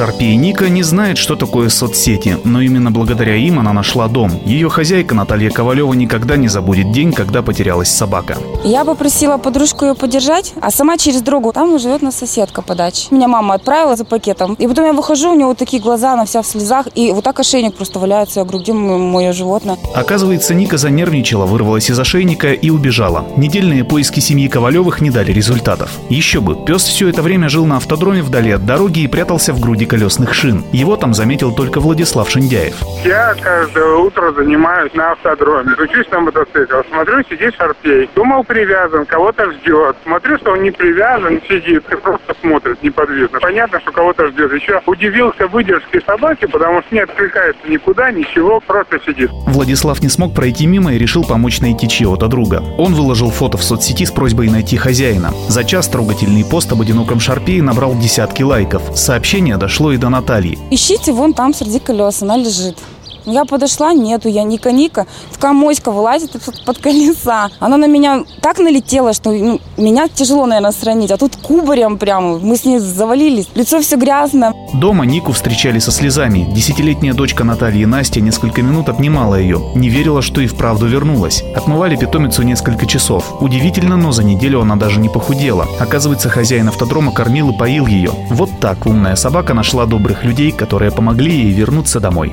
Шарпи и Ника не знает, что такое соцсети, но именно благодаря им она нашла дом. Ее хозяйка Наталья Ковалева никогда не забудет день, когда потерялась собака. Я попросила подружку ее подержать, а сама через дорогу. Там живет на соседка по даче. Меня мама отправила за пакетом. И потом я выхожу, у него вот такие глаза, она вся в слезах. И вот так ошейник просто валяется. Я говорю, где мое животное? Оказывается, Ника занервничала, вырвалась из ошейника и убежала. Недельные поиски семьи Ковалевых не дали результатов. Еще бы, пес все это время жил на автодроме вдали от дороги и прятался в груди колесных шин. Его там заметил только Владислав Шиндяев. Я каждое утро занимаюсь на автодроме. Учусь на мотоцикле. Смотрю, сидит шарпей. Думал, привязан, кого-то ждет. Смотрю, что он не привязан, сидит и просто смотрит неподвижно. Понятно, что кого-то ждет. Еще удивился выдержке собаки, потому что не откликается никуда, ничего, просто сидит. Владислав не смог пройти мимо и решил помочь найти чьего-то друга. Он выложил фото в соцсети с просьбой найти хозяина. За час трогательный пост об одиноком шарпее набрал десятки лайков. Сообщение дошло дошло и до Натальи. Ищите, вон там среди колес, она лежит. Я подошла, нету, я Ника-Ника. Такая моська вылазит под колеса. Она на меня так налетела, что ну, меня тяжело, наверное, сравнить. А тут кубарем прямо. Мы с ней завалились. Лицо все грязное. Дома Нику встречали со слезами. Десятилетняя дочка Натальи Настя несколько минут обнимала ее. Не верила, что и вправду вернулась. Отмывали питомицу несколько часов. Удивительно, но за неделю она даже не похудела. Оказывается, хозяин автодрома кормил и поил ее. Вот так умная собака нашла добрых людей, которые помогли ей вернуться домой.